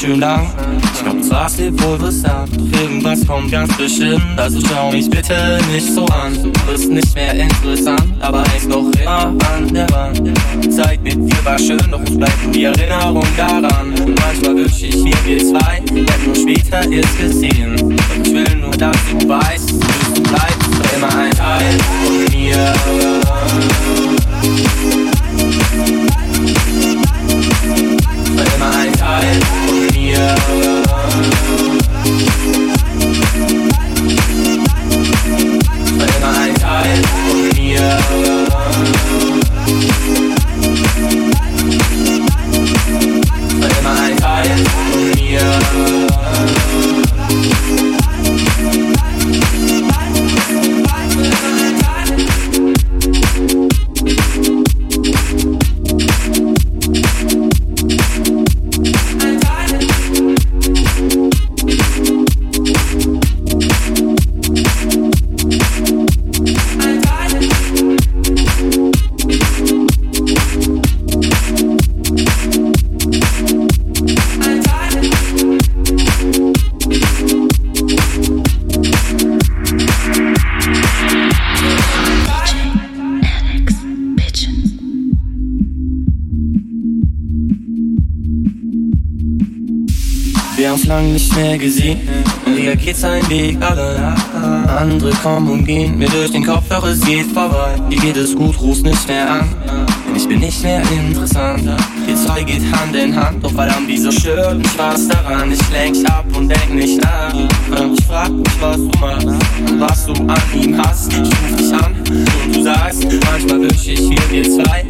schön lang. Ich glaub, war's dir wohl versagt. Doch irgendwas kommt ganz bestimmt, also schau mich bitte nicht so an. Du bist nicht mehr interessant, aber hängst noch immer an der Wand. Die Zeit mit dir war schön, doch es bleibt nur die Erinnerung daran. Und manchmal wünsch ich mir, wir zwei hätten nur später erst gesehen. Doch ich will nur, dass du weißt, du bleibst immer ein Teil von mir. Für immer ein Teil von Weg alle. Andere kommen und gehen mir durch den Kopf, doch es geht vorbei. Hier geht es gut, ruf's nicht mehr an. Ich bin nicht mehr interessant. Wir zwei geht Hand in Hand, doch verdammt, wieso stört mich was daran? Ich lenk ab und denk nicht nach. Ich frag mich, was du machst und was du an ihm hast. Ich ruf dich an und du sagst, manchmal wünsch ich mir, wir zwei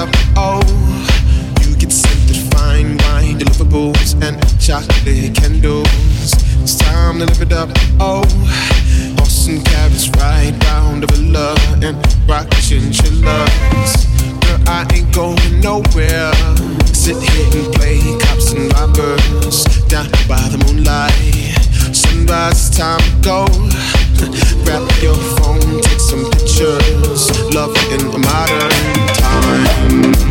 up. Oh, you get scented fine wine, deliverables, and chocolate candles. It's time to live it up. Oh, horse and ride down the villa and rock chinchillas. Girl, I ain't going nowhere. Sit here and play cops and robbers down by the moonlight. Sunrise time to go. Grab your phone, take some pictures. Love in a modern time. Thank you.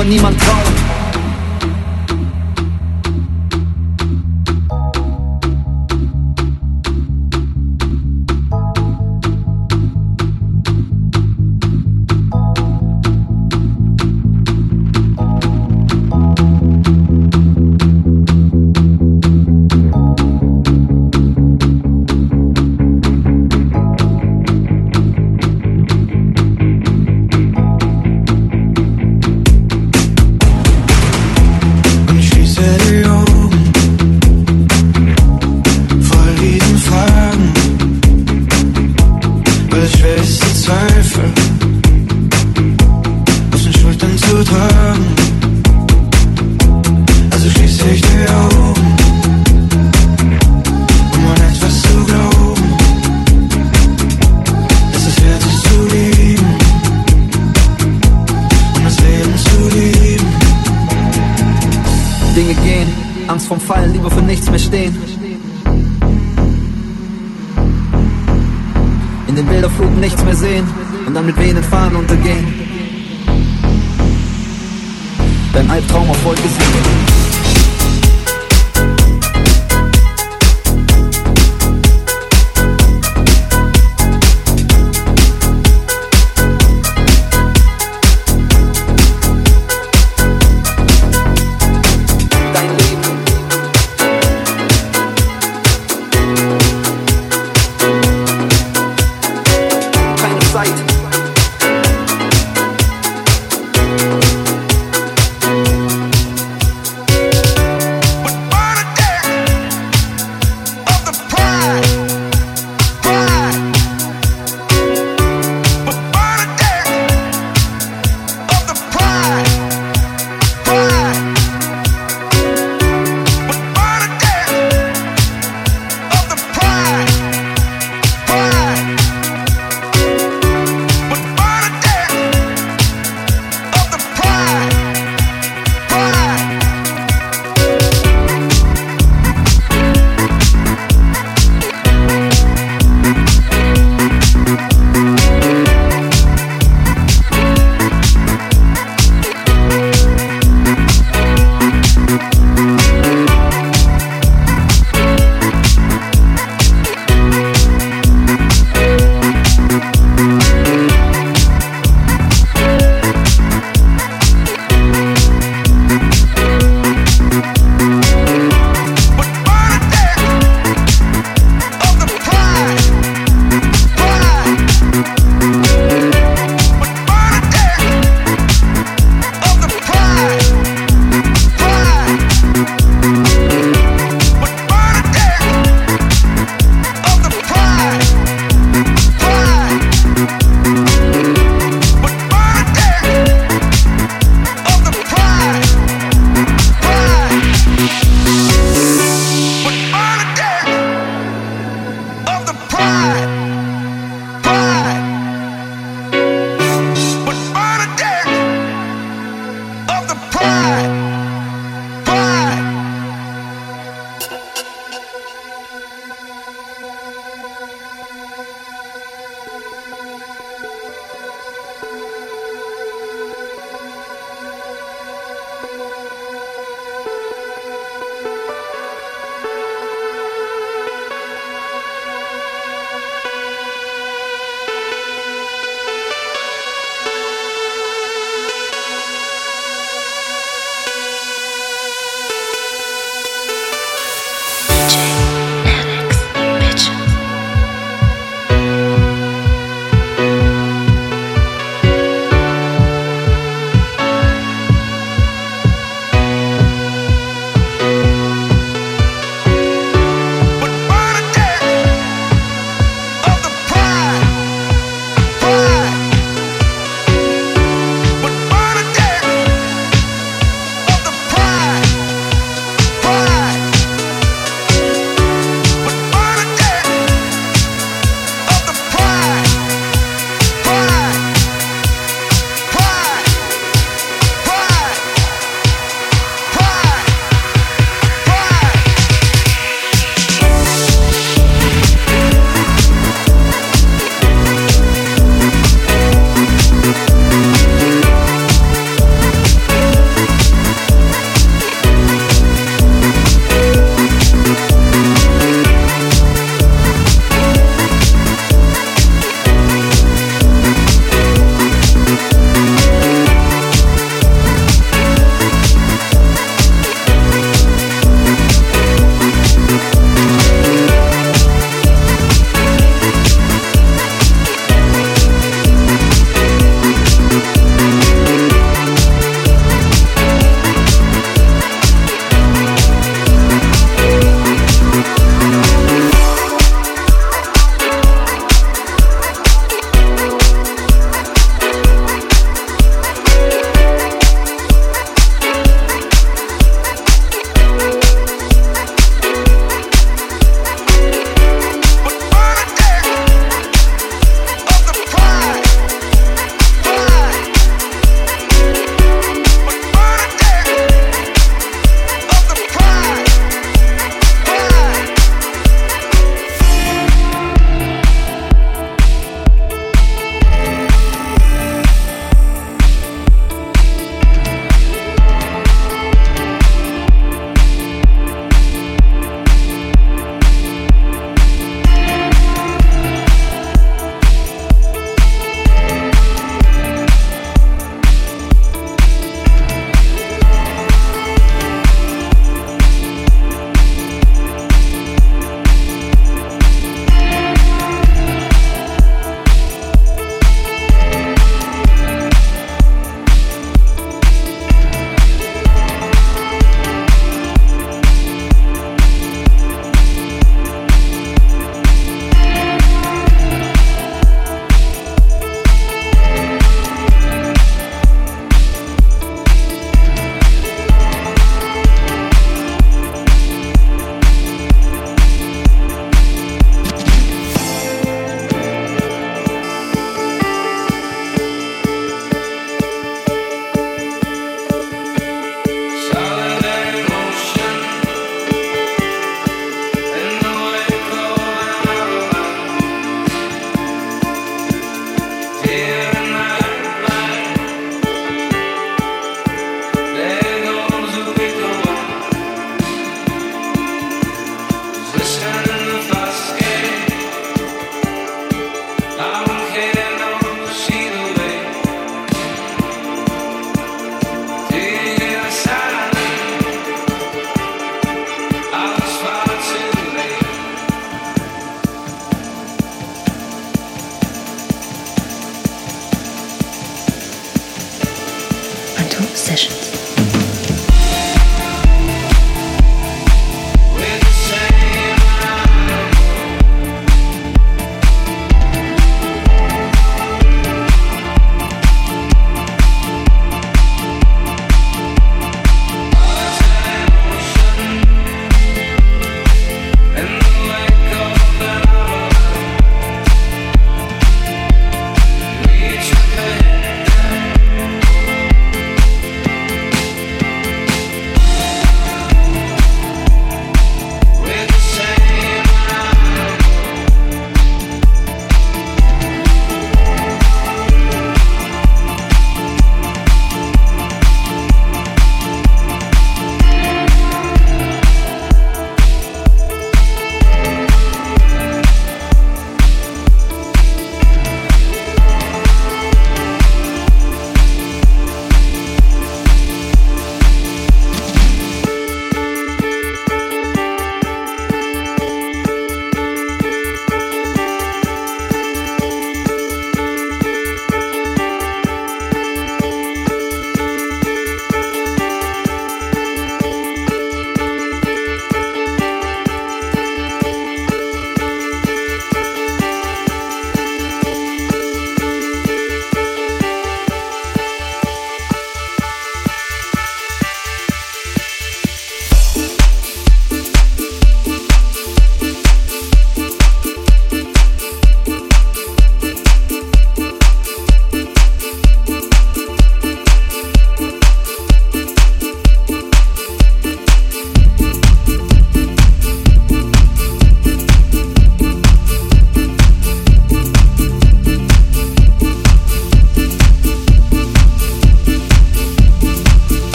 aber niemand trauen.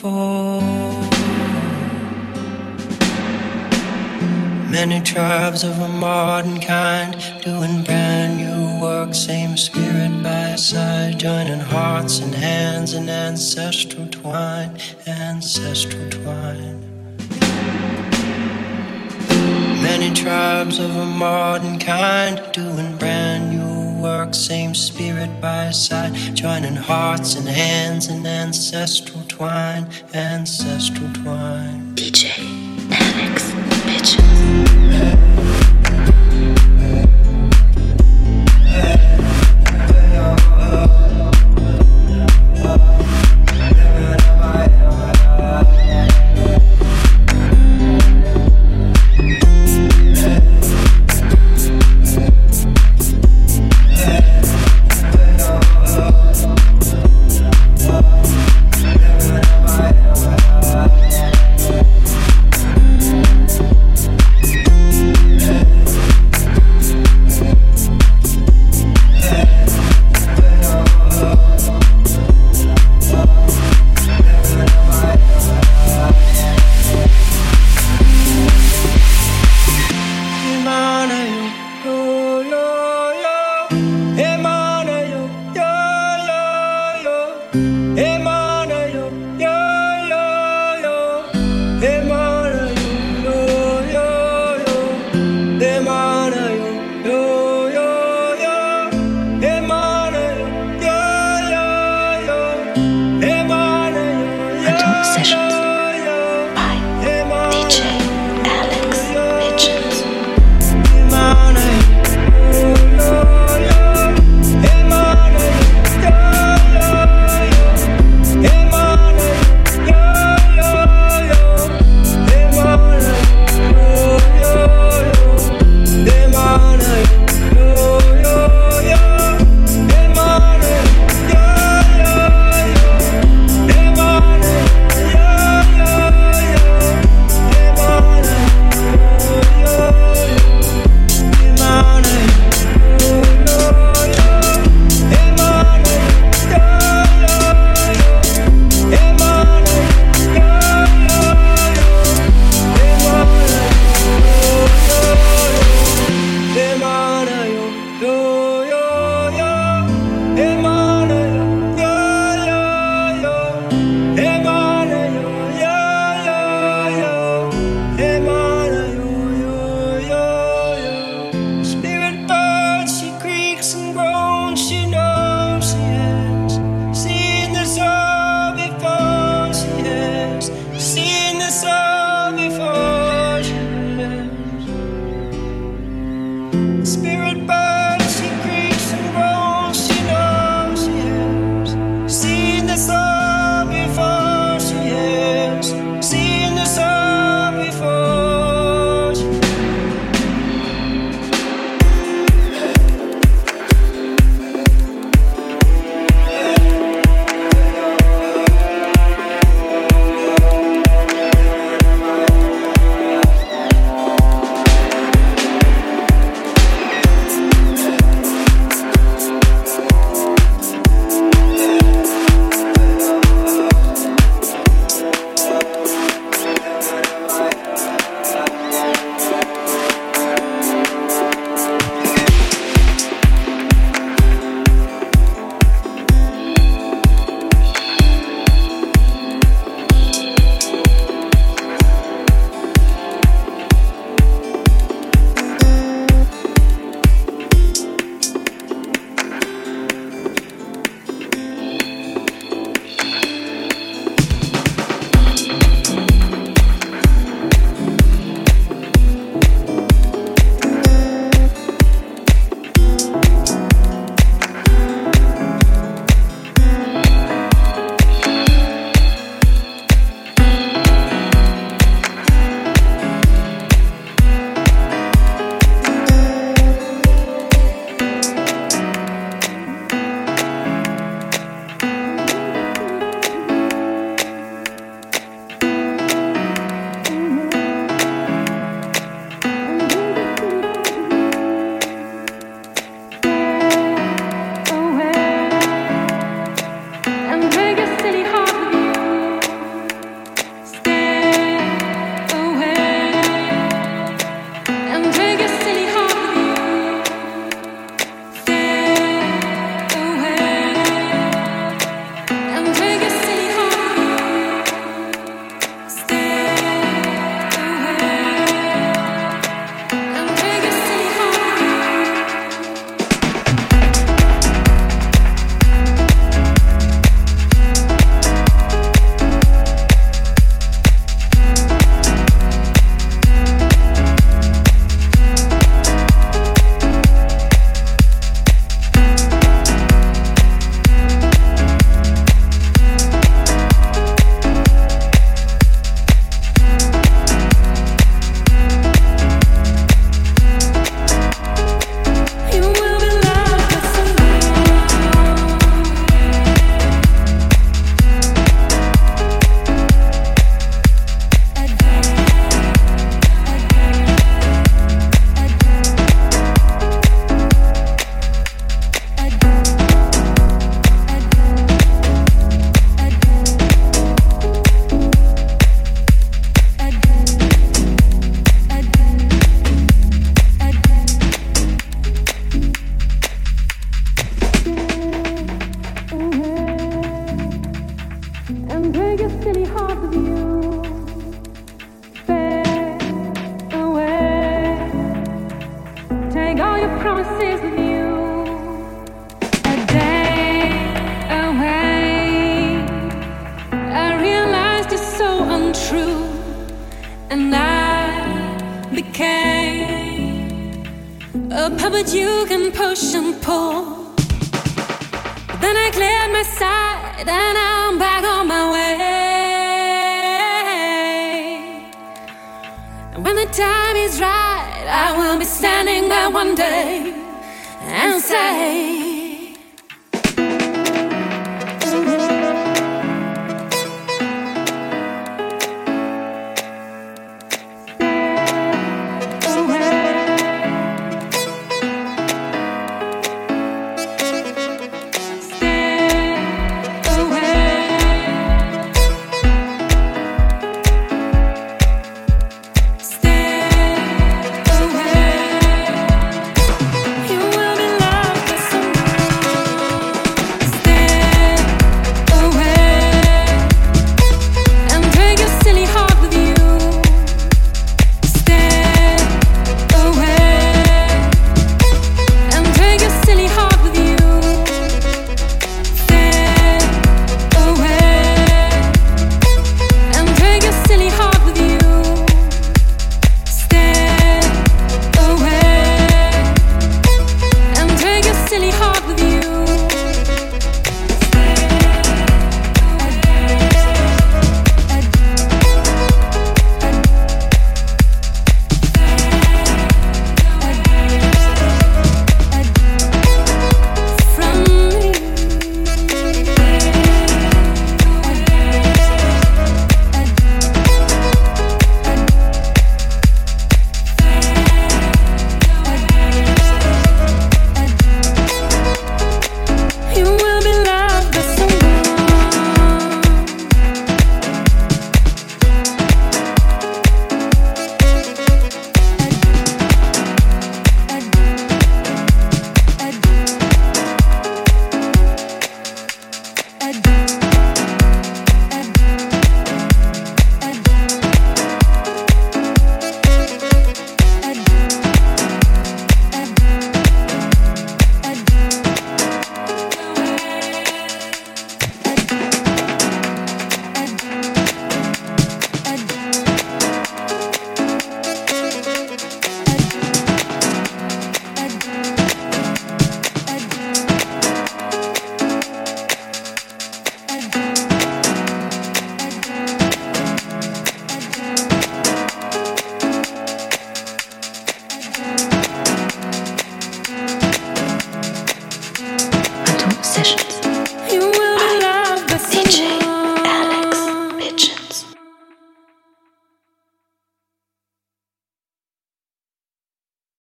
Before. Many tribes of a modern kind doing brand new work, same spirit by side, joining hearts and hands in ancestral twine, ancestral twine. Many tribes of a modern kind doing brand new work, same spirit by side, joining hearts and hands in ancestral twine, ancestral twine. DJ Alex Pitchens.